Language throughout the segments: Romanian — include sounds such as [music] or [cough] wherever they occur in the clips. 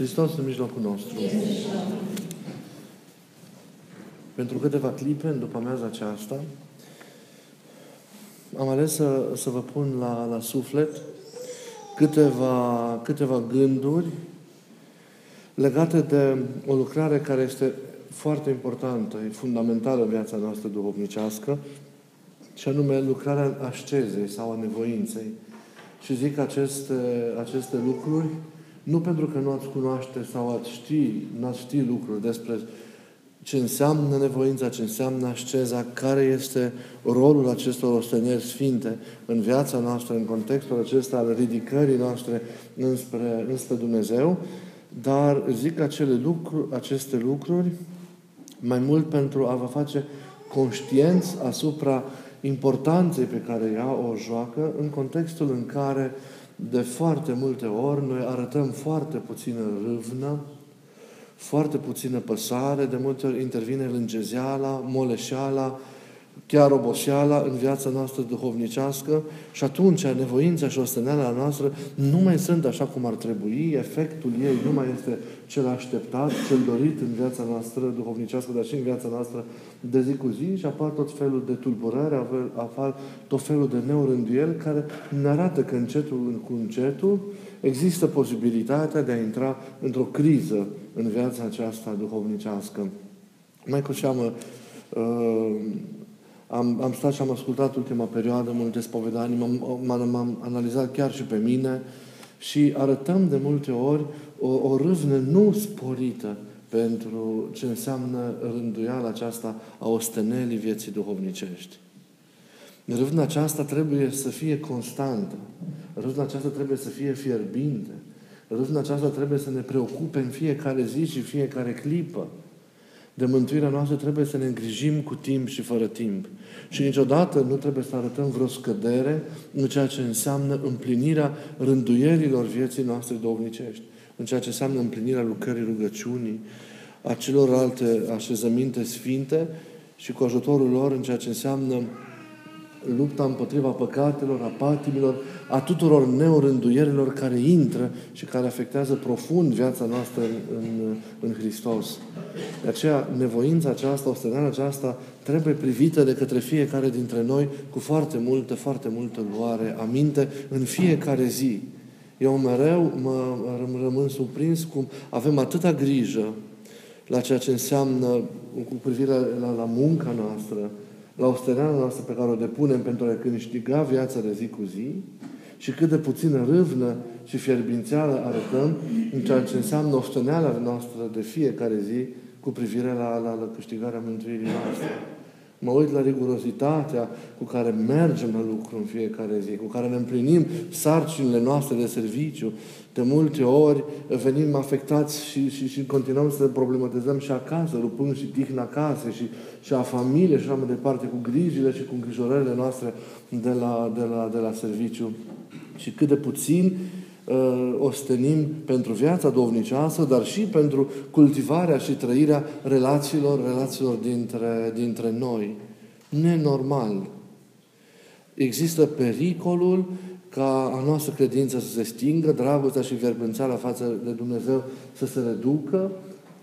Hristos în mijlocul nostru. Pentru câteva clipe, în după amiaza aceasta, am ales să, să vă pun la, la suflet câteva, câteva gânduri legate de o lucrare care este foarte importantă, e fundamentală în viața noastră duhovnicească, și anume lucrarea ascezei sau a nevoinței. Și zic aceste, aceste lucruri nu pentru că nu ați cunoaște sau ați ști, nu ați ști lucruri despre ce înseamnă nevoința, ce înseamnă asceza, care este rolul acestor osteneri sfinte în viața noastră, în contextul acesta al ridicării noastre înspre, înspre Dumnezeu, dar zic acele lucruri, aceste lucruri mai mult pentru a vă face conștienți asupra importanței pe care ea o joacă în contextul în care de foarte multe ori noi arătăm foarte puțină râvnă, foarte puțină păsare, de multe ori intervine lângezeala, moleșeala, chiar oboseala în viața noastră duhovnicească și atunci nevoința și osteneala noastră nu mai sunt așa cum ar trebui, efectul ei nu mai este cel așteptat, cel dorit în viața noastră duhovnicească, dar și în viața noastră de zi cu zi și apar tot felul de tulburări, apar tot felul de neurânduieli care ne arată că încetul cu încetul există posibilitatea de a intra într-o criză în viața aceasta duhovnicească. Mai cu seamă, uh, am, am stat și am ascultat ultima perioadă multe spovedanii, m-am, m-am, m-am analizat chiar și pe mine și arătăm de multe ori o, o râvnă nu sporită pentru ce înseamnă rânduiala aceasta a ostenelii vieții duhovnicești. Râvna aceasta trebuie să fie constantă. Râvna aceasta trebuie să fie fierbinte. Râvna aceasta trebuie să ne preocupe în fiecare zi și fiecare clipă. De mântuirea noastră trebuie să ne îngrijim cu timp și fără timp. Și niciodată nu trebuie să arătăm vreo scădere în ceea ce înseamnă împlinirea rânduierilor vieții noastre dovnicești, în ceea ce înseamnă împlinirea lucrării rugăciunii, a celorlalte așezăminte sfinte și cu ajutorul lor în ceea ce înseamnă lupta împotriva păcatelor, a patimilor, a tuturor neorânduierilor care intră și care afectează profund viața noastră în, în, în Hristos. De aceea, nevoința aceasta, ostenarea aceasta, trebuie privită de către fiecare dintre noi cu foarte multă, foarte multă luare aminte în fiecare zi. Eu mereu mă rămân surprins cum avem atâta grijă la ceea ce înseamnă cu privire la, la munca noastră, la osteneala noastră pe care o depunem pentru a câștiga viața de zi cu zi și cât de puțină râvnă și fierbințeală arătăm în ceea ce înseamnă osteneala noastră de fiecare zi cu privire la, la, la câștigarea mântuirii noastre. Mă uit la rigurozitatea cu care mergem la lucru în fiecare zi, cu care ne împlinim sarcinile noastre de serviciu. De multe ori venim afectați și, și, și continuăm să problematizăm și acasă, rupând și tihna acasă și, și a familiei și așa mai departe, cu grijile și cu îngrijorările noastre de la, de la, de la serviciu. Și cât de puțin uh, ostenim pentru viața dovnicească, dar și pentru cultivarea și trăirea relațiilor, relațiilor dintre, dintre noi. Nenormal. Există pericolul ca a noastră credință să se stingă, dragostea și verbânțarea față de Dumnezeu să se reducă,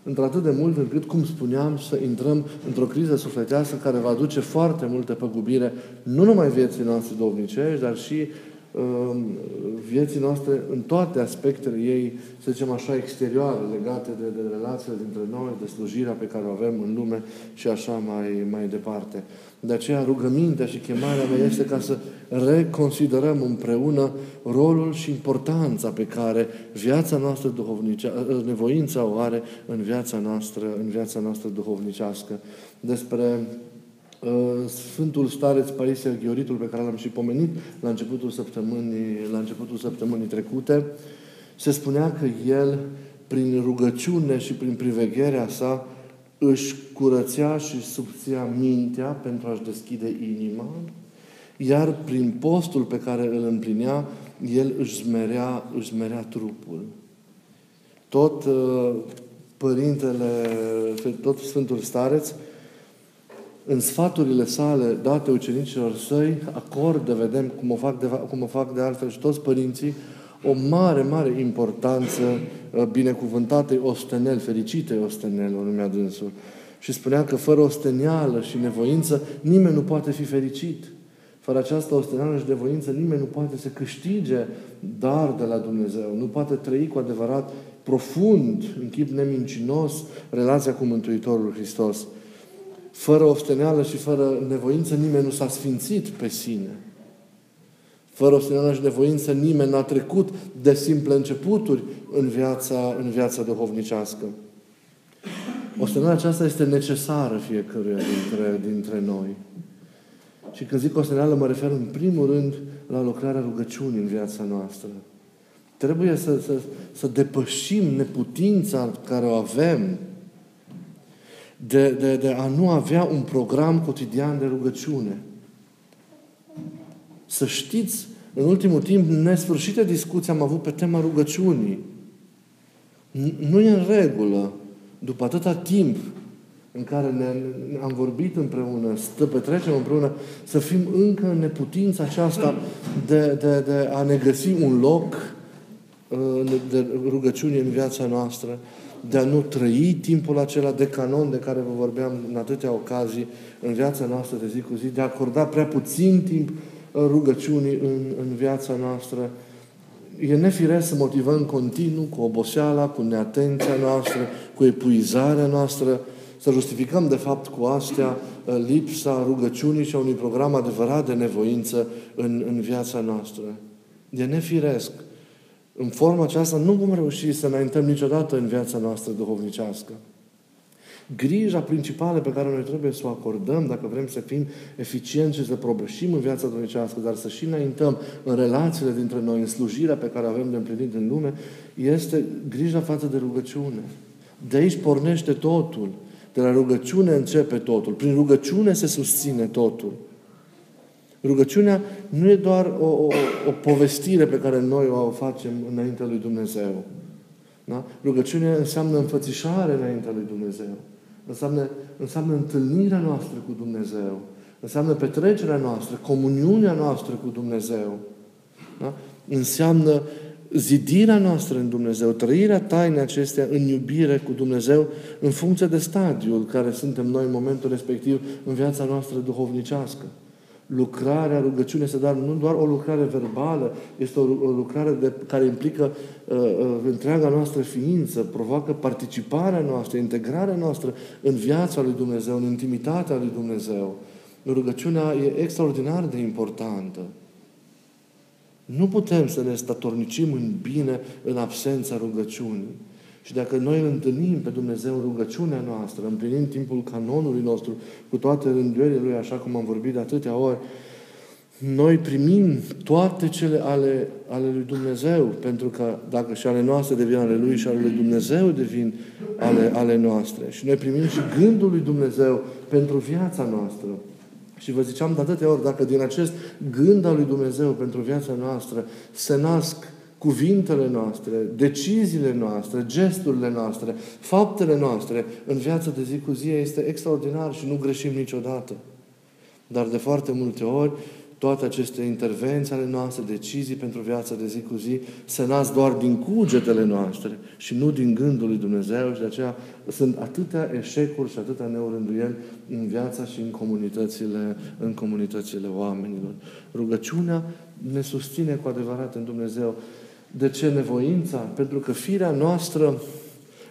într-atât de mult încât, cum spuneam, să intrăm într-o criză sufletească care va aduce foarte multă păgubire, nu numai vieții noastre domnicești, dar și vieții noastre în toate aspectele ei, să zicem așa, exterioare, legate de, de relațiile dintre noi, de slujirea pe care o avem în lume și așa mai, mai departe. De aceea rugămintea și chemarea mea este ca să reconsiderăm împreună rolul și importanța pe care viața noastră duhovnicească, nevoința o are în viața noastră, în viața noastră duhovnicească. Despre Uh, Sfântul Stareț Parisie Ghioritul, pe care l-am și pomenit la începutul săptămânii, la începutul săptămânii trecute, se spunea că el, prin rugăciune și prin privegherea sa, își curățea și subția mintea pentru a-și deschide inima, iar prin postul pe care îl împlinea, el își smerea, își smerea trupul. Tot uh, Părintele, tot Sfântul Stareț, în sfaturile sale date ucenicilor săi, acordă, vedem cum o fac de, cum o fac de altfel și toți părinții, o mare, mare importanță uh, binecuvântatei ostenel, fericite ostenel, o numea dânsul. Și spunea că fără ostenială și nevoință nimeni nu poate fi fericit. Fără această osteneală și de voință nimeni nu poate să câștige dar de la Dumnezeu. Nu poate trăi cu adevărat profund, în chip nemincinos, relația cu Mântuitorul Hristos. Fără osteneală și fără nevoință nimeni nu s-a sfințit pe sine. Fără osteneală și nevoință nimeni n-a trecut de simple începuturi în viața, în viața duhovnicească. Osteneala aceasta este necesară fiecăruia dintre, dintre noi. Și când zic osteneală, mă refer în primul rând la lucrarea rugăciunii în viața noastră. Trebuie să, să, să depășim neputința care o avem de, de, de a nu avea un program cotidian de rugăciune. Să știți, în ultimul timp, nesfârșite discuții am avut pe tema rugăciunii. Nu e în regulă, după atâta timp în care ne, am vorbit împreună, să petrecem împreună, să fim încă în neputința aceasta de, de, de a ne găsi un loc uh, de rugăciune în viața noastră, de a nu trăi timpul acela de canon de care vă vorbeam în atâtea ocazii în viața noastră de zi cu zi, de a acorda prea puțin timp uh, rugăciunii în, în viața noastră. E nefiresc să motivăm continuu cu oboseala, cu neatenția noastră, cu epuizarea noastră, să justificăm de fapt cu astea uh, lipsa rugăciunii și a unui program adevărat de nevoință în, în viața noastră. E nefiresc. În forma aceasta nu vom reuși să înaintăm niciodată în viața noastră duhovnicească. Grija principală pe care noi trebuie să o acordăm dacă vrem să fim eficienți și să probășim în viața duhovnicească, dar să și înaintăm în relațiile dintre noi, în slujirea pe care avem de împlinit în lume, este grija față de rugăciune. De aici pornește totul. De la rugăciune începe totul. Prin rugăciune se susține totul. Rugăciunea nu e doar o, o, o povestire pe care noi o facem înaintea lui Dumnezeu. Da? Rugăciunea înseamnă înfățișare înaintea lui Dumnezeu. Înseamnă, înseamnă întâlnirea noastră cu Dumnezeu. Înseamnă petrecerea noastră, comuniunea noastră cu Dumnezeu. Da? Înseamnă zidirea noastră în Dumnezeu, trăirea tainei acestea în iubire cu Dumnezeu, în funcție de stadiul care suntem noi în momentul respectiv în viața noastră duhovnicească. Lucrarea, rugăciunea este dar nu doar o lucrare verbală, este o, o lucrare de, care implică uh, uh, întreaga noastră ființă, provoacă participarea noastră, integrarea noastră în viața lui Dumnezeu, în intimitatea lui Dumnezeu. Rugăciunea e extraordinar de importantă. Nu putem să ne statornicim în bine în absența rugăciunii. Și dacă noi îl întâlnim pe Dumnezeu în rugăciunea noastră, împlinim timpul canonului nostru, cu toate rânduielile Lui, așa cum am vorbit de atâtea ori, noi primim toate cele ale, ale lui Dumnezeu, pentru că dacă și ale noastre devin ale Lui și ale lui Dumnezeu devin ale, ale noastre. Și noi primim și gândul lui Dumnezeu pentru viața noastră. Și vă ziceam de atâtea ori, dacă din acest gând al lui Dumnezeu pentru viața noastră se nasc cuvintele noastre, deciziile noastre, gesturile noastre, faptele noastre în viața de zi cu zi este extraordinar și nu greșim niciodată. Dar de foarte multe ori toate aceste intervenții ale noastre, decizii pentru viața de zi cu zi, se nasc doar din cugetele noastre și nu din gândul lui Dumnezeu și de aceea sunt atâtea eșecuri și atâtea neurânduieli în viața și în comunitățile, în comunitățile oamenilor. Rugăciunea ne susține cu adevărat în Dumnezeu. De ce nevoința? Pentru că firea noastră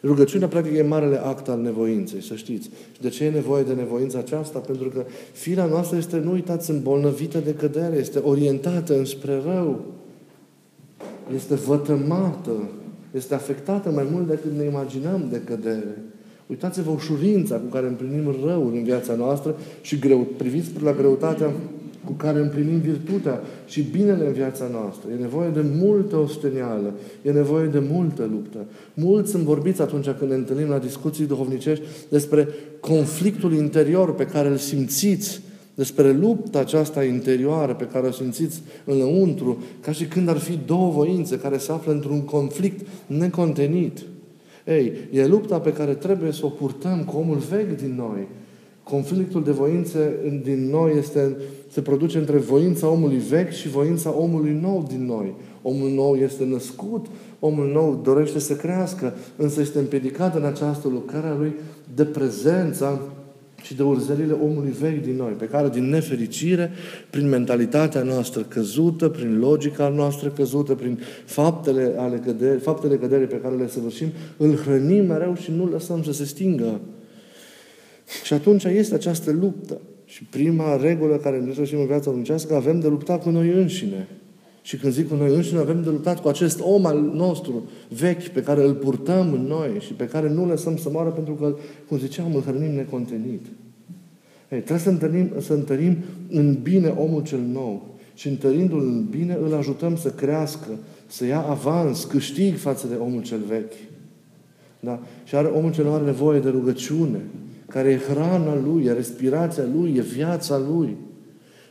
Rugăciunea, practic, e marele act al nevoinței, să știți. Și de ce e nevoie de nevoința aceasta? Pentru că firea noastră este, nu uitați, îmbolnăvită de cădere, este orientată înspre rău, este vătămată, este afectată mai mult decât ne imaginăm de cădere. Uitați-vă ușurința cu care împlinim răul în viața noastră și greu, priviți la greutatea cu care împlinim virtutea și binele în viața noastră. E nevoie de multă ostenială, e nevoie de multă luptă. Mulți sunt vorbiți atunci când ne întâlnim la discuții duhovnicești despre conflictul interior pe care îl simțiți, despre lupta aceasta interioară pe care o simțiți înăuntru, ca și când ar fi două voințe care se află într-un conflict necontenit. Ei, e lupta pe care trebuie să o purtăm cu omul vechi din noi, conflictul de voințe din noi este, se produce între voința omului vechi și voința omului nou din noi. omul nou este născut, omul nou dorește să crească, însă este împiedicat în această lucrare a lui de prezența și de urzările omului vechi din noi, pe care, din nefericire, prin mentalitatea noastră căzută, prin logica noastră căzută, prin faptele, ale căderi, faptele căderii pe care le săvârșim, îl hrănim mereu și nu lăsăm să se stingă. Și atunci este această luptă. Și prima regulă care ne și în viața lumcească, avem de luptat cu noi înșine. Și când zic cu noi înșine, avem de luptat cu acest om al nostru vechi pe care îl purtăm în noi și pe care nu lăsăm să moară pentru că, cum ziceam, îl hrănim necontenit. Ei, trebuie să întărim, să întărim în bine omul cel nou. Și întărindu-l în bine, îl ajutăm să crească, să ia avans, câștig față de omul cel vechi. Da? Și are, omul cel nou are nevoie de rugăciune, care e hrana lui, e respirația lui, e viața lui.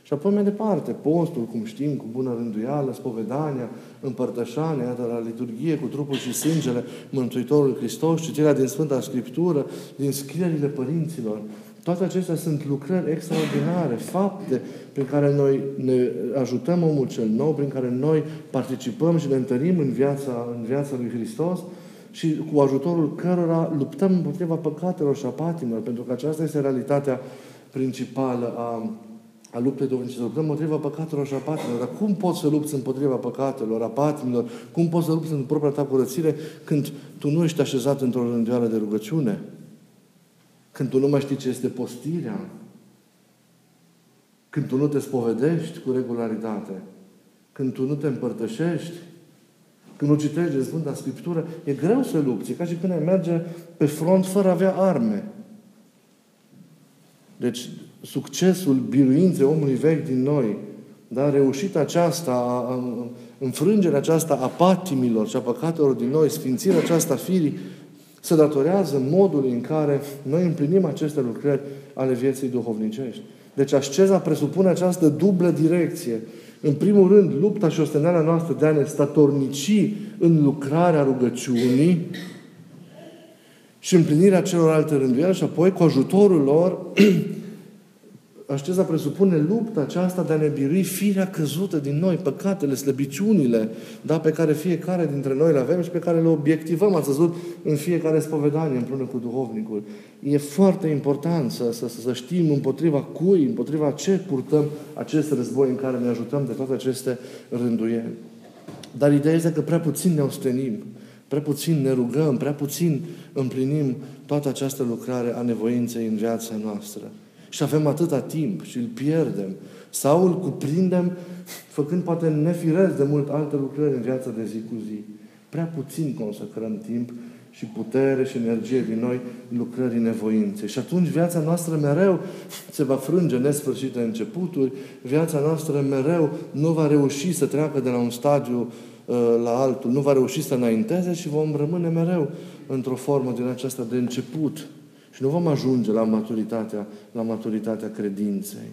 Și apoi mai departe, postul, cum știm, cu bună rânduială, spovedania, împărtășania, iată, la liturghie, cu trupul și sângele Mântuitorului Hristos, citirea din Sfânta Scriptură, din scrierile părinților. Toate acestea sunt lucrări extraordinare, fapte prin care noi ne ajutăm omul cel nou, prin care noi participăm și ne întărim în viața, în viața lui Hristos și cu ajutorul cărora luptăm împotriva păcatelor și a patimilor, pentru că aceasta este realitatea principală a, a luptei duhovnicești. Să luptăm împotriva păcatelor și a patimilor. Dar cum poți să lupți împotriva păcatelor, a patimilor? Cum poți să lupți în propria ta curățire când tu nu ești așezat într-o rânduială de rugăciune? Când tu nu mai știi ce este postirea? Când tu nu te spovedești cu regularitate? Când tu nu te împărtășești? Când nu citești de Sfânta Scriptură, e greu să lupți. E ca și când ai merge pe front fără a avea arme. Deci, succesul biruinței omului vechi din noi, dar reușita aceasta, înfrângerea aceasta a patimilor și a păcatelor din noi, sfințirea aceasta a firii, se datorează modului în care noi împlinim aceste lucrări ale vieții duhovnicești. Deci asceza presupune această dublă direcție. În primul rând, lupta și ostenarea noastră de a ne statornici în lucrarea rugăciunii și împlinirea celorlalte rânduieli și apoi, cu ajutorul lor, [clears throat] Asceza presupune lupta aceasta de a ne birui firea căzută din noi, păcatele, slăbiciunile, da, pe care fiecare dintre noi le avem și pe care le obiectivăm, ați văzut, în fiecare spovedanie împreună cu duhovnicul. E foarte important să, să, să știm împotriva cui, împotriva ce purtăm acest război în care ne ajutăm de toate aceste rânduieli. Dar ideea este că prea puțin ne ostenim, prea puțin ne rugăm, prea puțin împlinim toată această lucrare a nevoinței în viața noastră și avem atâta timp și îl pierdem. Sau îl cuprindem făcând poate nefiresc de mult alte lucrări în viața de zi cu zi. Prea puțin consacrăm timp și putere și energie din noi lucrării nevoinței. Și atunci viața noastră mereu se va frânge nesfârșite începuturi, viața noastră mereu nu va reuși să treacă de la un stadiu uh, la altul, nu va reuși să înainteze și vom rămâne mereu într-o formă din aceasta de început și nu vom ajunge la maturitatea, la maturitatea credinței.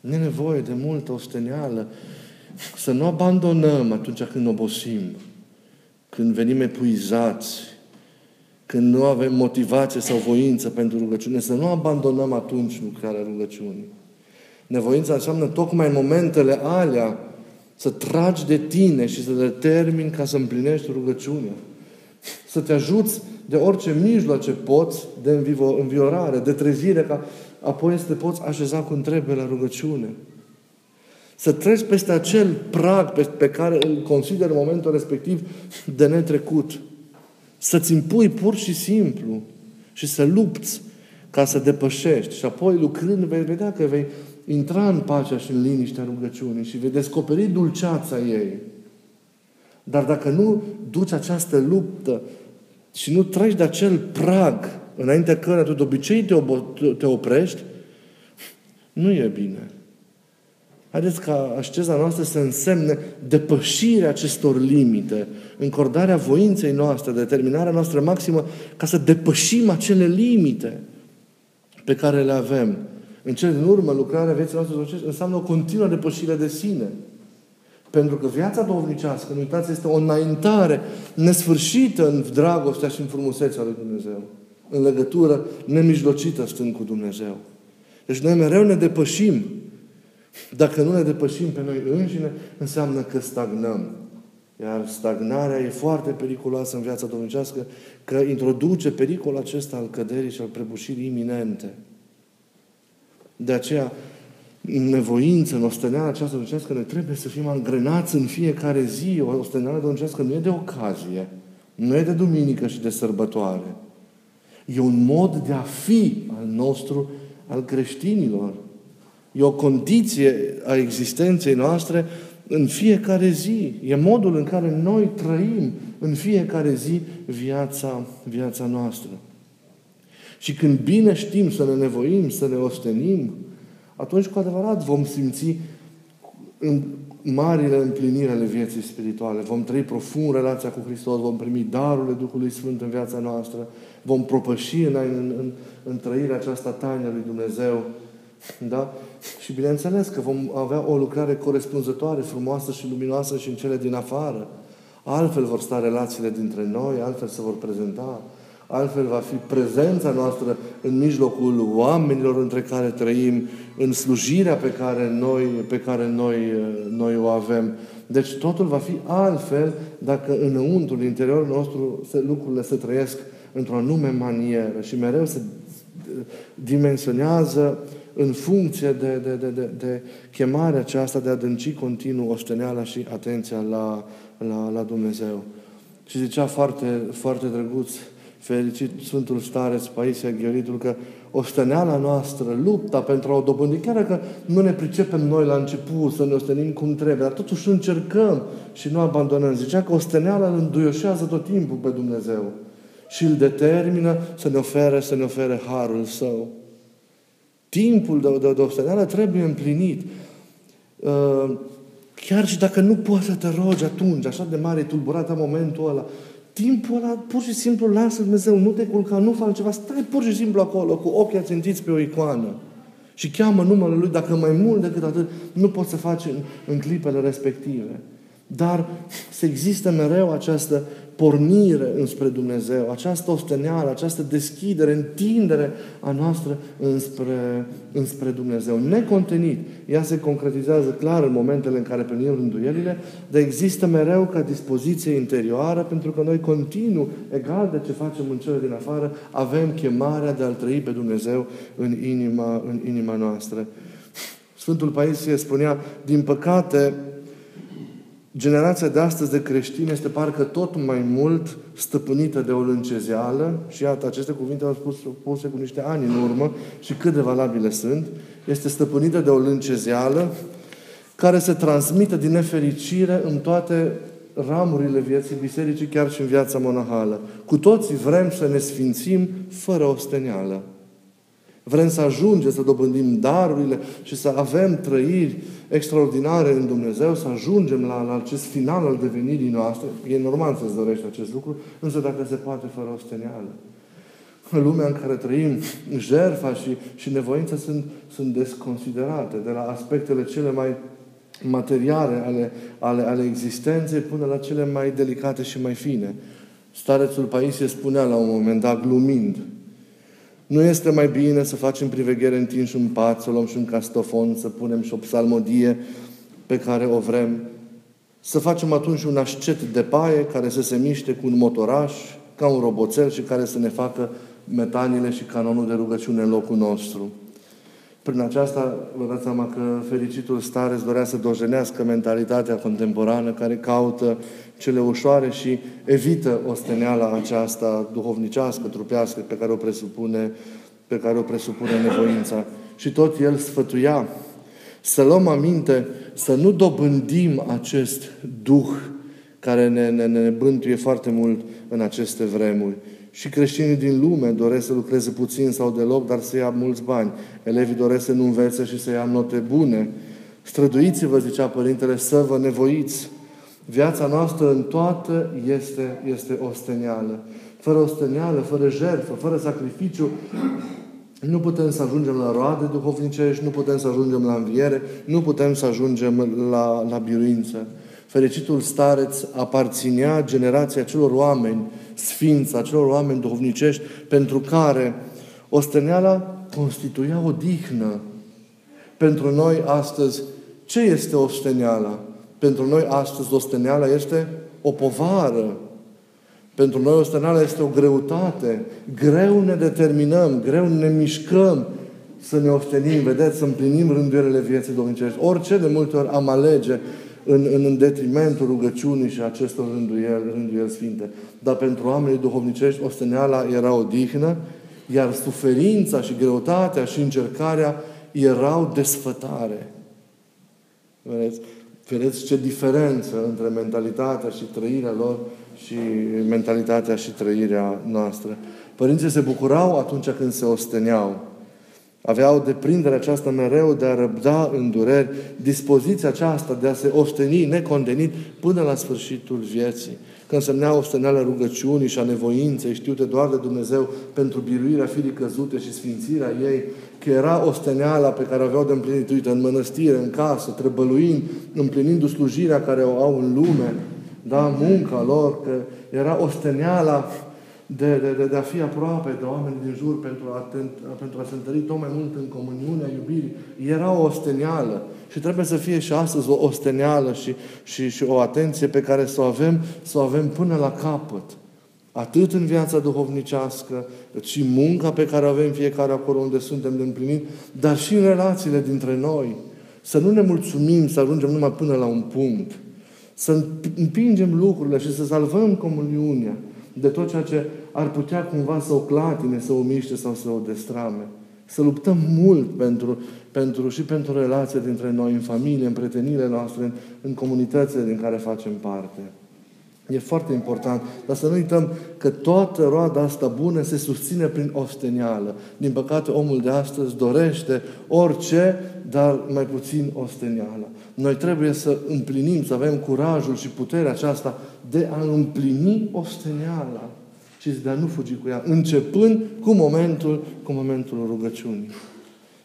Ne nevoie de multă osteneală. Să nu abandonăm atunci când obosim, când venim epuizați, când nu avem motivație sau voință pentru rugăciune, să nu abandonăm atunci lucrarea rugăciunii. Nevoința înseamnă tocmai în momentele alea să tragi de tine și să determini ca să împlinești rugăciunea. Să te ajuți de orice mijloace poți de înviorare, de trezire, ca apoi să te poți așeza cum trebuie la rugăciune. Să treci peste acel prag pe, pe care îl consider în momentul respectiv de netrecut. Să-ți impui pur și simplu și să lupți ca să depășești. Și apoi, lucrând, vei vedea că vei intra în pacea și în liniștea rugăciunii și vei descoperi dulceața ei. Dar dacă nu duci această luptă și nu treci de acel prag înaintea căruia tu de obicei te, ob- te oprești, nu e bine. Haideți ca asceza noastră să însemne depășirea acestor limite, încordarea voinței noastre, determinarea noastră maximă ca să depășim acele limite pe care le avem. În cele din urmă, lucrarea vieții noastre înseamnă o continuă depășire de sine. Pentru că viața duhovnicească, nu uitați, este o înaintare nesfârșită în dragostea și în frumusețea lui Dumnezeu. În legătură nemijlocită stând cu Dumnezeu. Deci noi mereu ne depășim. Dacă nu ne depășim pe noi înșine, înseamnă că stagnăm. Iar stagnarea e foarte periculoasă în viața domnicească, că introduce pericolul acesta al căderii și al prăbușirii iminente. De aceea, în nevoință, în osteneala aceasta domnicească, noi trebuie să fim angrenați în fiecare zi. O osteneală domnicească nu e de ocazie, nu e de duminică și de sărbătoare. E un mod de a fi al nostru, al creștinilor. E o condiție a existenței noastre în fiecare zi. E modul în care noi trăim în fiecare zi viața, viața noastră. Și când bine știm să ne nevoim, să ne ostenim, atunci cu adevărat vom simți în marile împliniri ale vieții spirituale. Vom trăi profund relația cu Hristos, vom primi darurile Duhului Sfânt în viața noastră, vom propăși în, în, în, în trăirea aceasta taină lui Dumnezeu. Da? Și bineînțeles că vom avea o lucrare corespunzătoare, frumoasă și luminoasă și în cele din afară. Altfel vor sta relațiile dintre noi, altfel se vor prezenta, altfel va fi prezența noastră în mijlocul oamenilor între care trăim, în slujirea pe care noi, pe care noi, noi o avem. Deci totul va fi altfel dacă înăuntru, în interiorul nostru, se, lucrurile se trăiesc într-o anume manieră și mereu se dimensionează în funcție de, de, de, de, de chemarea aceasta de a adânci continuu osteneala și atenția la, la, la Dumnezeu. Și zicea foarte, foarte drăguț, fericit Sfântul Stareț Paisia Gheoritul, că osteneala noastră, lupta pentru a o dobândi, chiar că nu ne pricepem noi la început să ne ostenim cum trebuie, dar totuși încercăm și nu abandonăm. Zicea că osteneala îl înduioșează tot timpul pe Dumnezeu și îl determină să ne ofere, să ne ofere harul său. Timpul de, de, de osteneală trebuie împlinit. Uh, chiar și dacă nu poți să te rogi atunci, așa de mare e tulburată momentul ăla, timpul ăla pur și simplu lasă Dumnezeu, nu te culca, nu faci ceva, stai pur și simplu acolo, cu ochii ațintiți pe o icoană. Și cheamă numele Lui, dacă mai mult decât atât, nu poți să faci în, în clipele respective. Dar să existe mereu această pornire înspre Dumnezeu, această osteneală, această deschidere, întindere a noastră înspre, înspre Dumnezeu. Necontenit, ea se concretizează clar în momentele în care primim rânduielile, dar există mereu ca dispoziție interioară, pentru că noi continuu, egal de ce facem în cele din afară, avem chemarea de a-L trăi pe Dumnezeu în inima, în inima noastră. Sfântul Paisie spunea, din păcate, Generația de astăzi de creștini este parcă tot mai mult stăpânită de o lâncezeală și iată, aceste cuvinte au spus puse cu niște ani în urmă și cât de valabile sunt. Este stăpânită de o lâncezeală care se transmite din nefericire în toate ramurile vieții bisericii, chiar și în viața monahală. Cu toții vrem să ne sfințim fără osteneală. Vrem să ajungem să dobândim darurile și să avem trăiri extraordinare în Dumnezeu, să ajungem la, la acest final al devenirii noastre. E normal să-ți dorești acest lucru, însă dacă se poate fără osteneală. În lumea în care trăim, jertfa și, și nevoința sunt, sunt desconsiderate de la aspectele cele mai materiale ale, ale, ale existenței până la cele mai delicate și mai fine. Starețul Paisie spunea la un moment dat, glumind, nu este mai bine să facem priveghere întinși în pat, să luăm și un castofon, să punem și o psalmodie pe care o vrem, să facem atunci un ascet de paie care să se miște cu un motoraș, ca un roboțel și care să ne facă metanile și canonul de rugăciune în locul nostru. Prin aceasta, vă dați seama că fericitul stare îți dorea să dojenească mentalitatea contemporană care caută cele ușoare și evită osteneala aceasta duhovnicească, trupească, pe care o presupune, pe care o presupune nevoința. Și tot el sfătuia să luăm aminte, să nu dobândim acest duh care ne, ne, ne bântuie foarte mult în aceste vremuri. Și creștinii din lume doresc să lucreze puțin sau deloc, dar să ia mulți bani. Elevii doresc să nu învețe și să ia note bune. Străduiți-vă, zicea Părintele, să vă nevoiți. Viața noastră în toată este, este ostenială. Fără ostenială, fără jertfă, fără sacrificiu, nu putem să ajungem la roade duhovnicești, nu putem să ajungem la înviere, nu putem să ajungem la, la biruință. Fericitul stareț aparținea generația celor oameni sfinți, acelor oameni duhovnicești, pentru care osteneala constituia o dihnă. Pentru noi astăzi, ce este osteneala? Pentru noi astăzi osteneala este o povară. Pentru noi osteneala este o greutate. Greu ne determinăm, greu ne mișcăm să ne ostenim, vedeți, să împlinim rânduielile vieții domnicești. Orice de multe ori am alege în, în detrimentul rugăciunii și acestor rânduieli, rânduieli sfinte. Dar pentru oamenii duhovnicești, osteneala era o dihnă, iar suferința și greutatea și încercarea erau desfătare. Vedeți? Vedeți ce diferență între mentalitatea și trăirea lor și mentalitatea și trăirea noastră. Părinții se bucurau atunci când se osteneau. Aveau deprinderea aceasta mereu de a răbda în dureri, dispoziția aceasta de a se osteni necondenit până la sfârșitul vieții. Că însemnea osteneala rugăciunii și a nevoinței știute doar de Dumnezeu pentru biruirea firii căzute și sfințirea ei, că era osteneala pe care aveau de împlinit, uite, în mănăstire, în casă, trebăluind, împlinindu slujirea care o au în lume, da, munca lor, că era osteneala de, de, de, de a fi aproape de oameni din jur pentru a, pentru a se întări tot mai mult în comuniunea iubirii. Era o osteneală. Și trebuie să fie și astăzi o osteneală și, și, și o atenție pe care să o avem, să o avem până la capăt. Atât în viața duhovnicească, cât și munca pe care o avem fiecare acolo unde suntem de împlinit, dar și în relațiile dintre noi. Să nu ne mulțumim să ajungem numai până la un punct. Să împingem lucrurile și să salvăm comuniunea de tot ceea ce ar putea cumva să o clatine, să o miște sau să o destrame. Să luptăm mult pentru, pentru, și pentru relația dintre noi, în familie, în prietenile noastre, în, în comunitățile din care facem parte. E foarte important. Dar să nu uităm că toată roada asta bună se susține prin ostenială. Din păcate, omul de astăzi dorește orice, dar mai puțin ostenială. Noi trebuie să împlinim, să avem curajul și puterea aceasta de a împlini osteniala și de a nu fugi cu ea, începând cu momentul, cu momentul rugăciunii.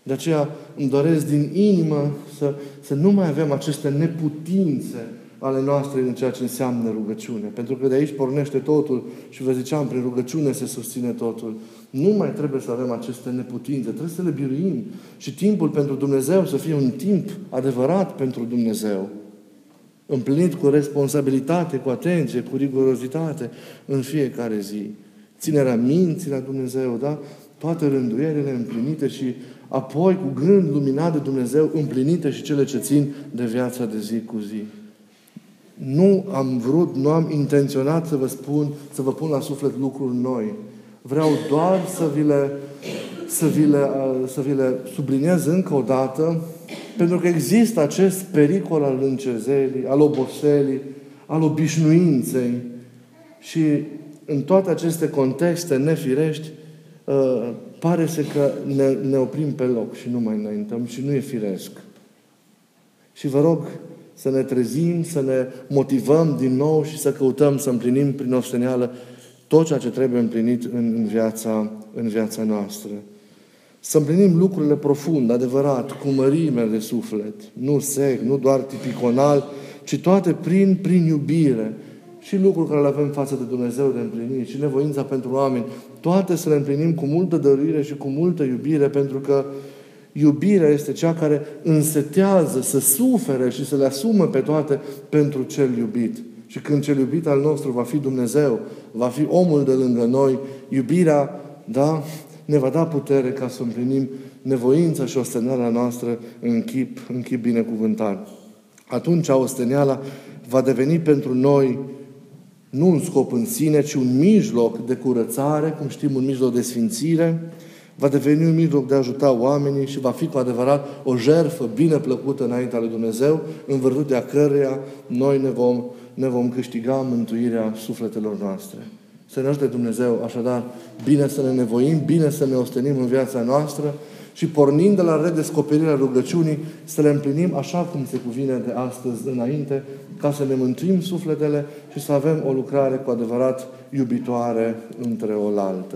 De aceea îmi doresc din inimă să, să nu mai avem aceste neputințe ale noastre în ceea ce înseamnă rugăciune. Pentru că de aici pornește totul și vă ziceam, prin rugăciune se susține totul. Nu mai trebuie să avem aceste neputințe, trebuie să le biruim. Și timpul pentru Dumnezeu să fie un timp adevărat pentru Dumnezeu. Împlinit cu responsabilitate, cu atenție, cu rigurozitate în fiecare zi. Ținerea minții la Dumnezeu, da? Toate rânduierile împlinite și apoi cu gând luminat de Dumnezeu împlinite și cele ce țin de viața de zi cu zi. Nu am vrut, nu am intenționat să vă spun, să vă pun la suflet lucruri noi. Vreau doar să vi le, să vi le, să vi le subliniez încă o dată, pentru că există acest pericol al încezelii, al oboselii, al obișnuinței și în toate aceste contexte nefirești, ă, pare să că ne, ne oprim pe loc și nu mai înaintăm și nu e firesc. Și vă rog să ne trezim, să ne motivăm din nou și să căutăm să împlinim prin osteneală tot ceea ce trebuie împlinit în, în, viața, în viața noastră. Să împlinim lucrurile profund, adevărat, cu mărime de suflet, nu sec, nu doar tipiconal, ci toate prin, prin iubire. Și lucruri care le avem față de Dumnezeu de împlinit și nevoința pentru oameni, toate să le împlinim cu multă dăruire și cu multă iubire, pentru că Iubirea este cea care însetează să sufere și să le asumă pe toate pentru cel iubit. Și când cel iubit al nostru va fi Dumnezeu, va fi omul de lângă noi, iubirea, da, ne va da putere ca să împlinim nevoința și osteneala noastră în chip, în chip binecuvântat. Atunci osteneala va deveni pentru noi nu un scop în sine, ci un mijloc de curățare, cum știm, un mijloc de sfințire, va deveni un mijloc de a ajuta oamenii și va fi cu adevărat o jerfă bine plăcută înaintea lui Dumnezeu, în virtutea căreia noi ne vom, ne vom câștiga mântuirea sufletelor noastre. Să ne ajute Dumnezeu, așadar, bine să ne nevoim, bine să ne ostenim în viața noastră și pornind de la redescoperirea rugăciunii, să le împlinim așa cum se cuvine de astăzi înainte, ca să ne mântuim sufletele și să avem o lucrare cu adevărat iubitoare între oaltă.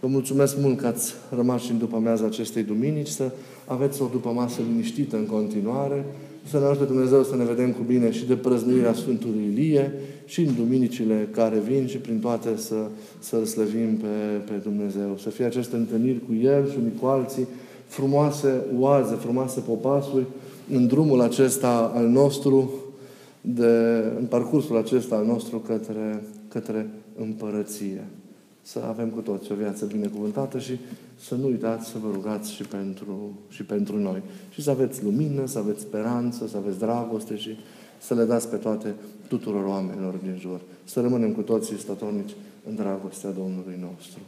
Vă mulțumesc mult că ați rămas și în după mează acestei duminici, să aveți o după masă liniștită în continuare, să ne ajute Dumnezeu să ne vedem cu bine și de prăznuirea Sfântului Ilie și în duminicile care vin și prin toate să, să slăvim pe, pe Dumnezeu. Să fie aceste întâlniri cu El și unii cu alții, frumoase oaze, frumoase popasuri în drumul acesta al nostru de, în parcursul acesta al nostru către, către împărăție. Să avem cu toți o viață binecuvântată și să nu uitați să vă rugați și pentru, și pentru noi. Și să aveți lumină, să aveți speranță, să aveți dragoste și să le dați pe toate tuturor oamenilor din jur. Să rămânem cu toții stătornici în dragostea Domnului nostru.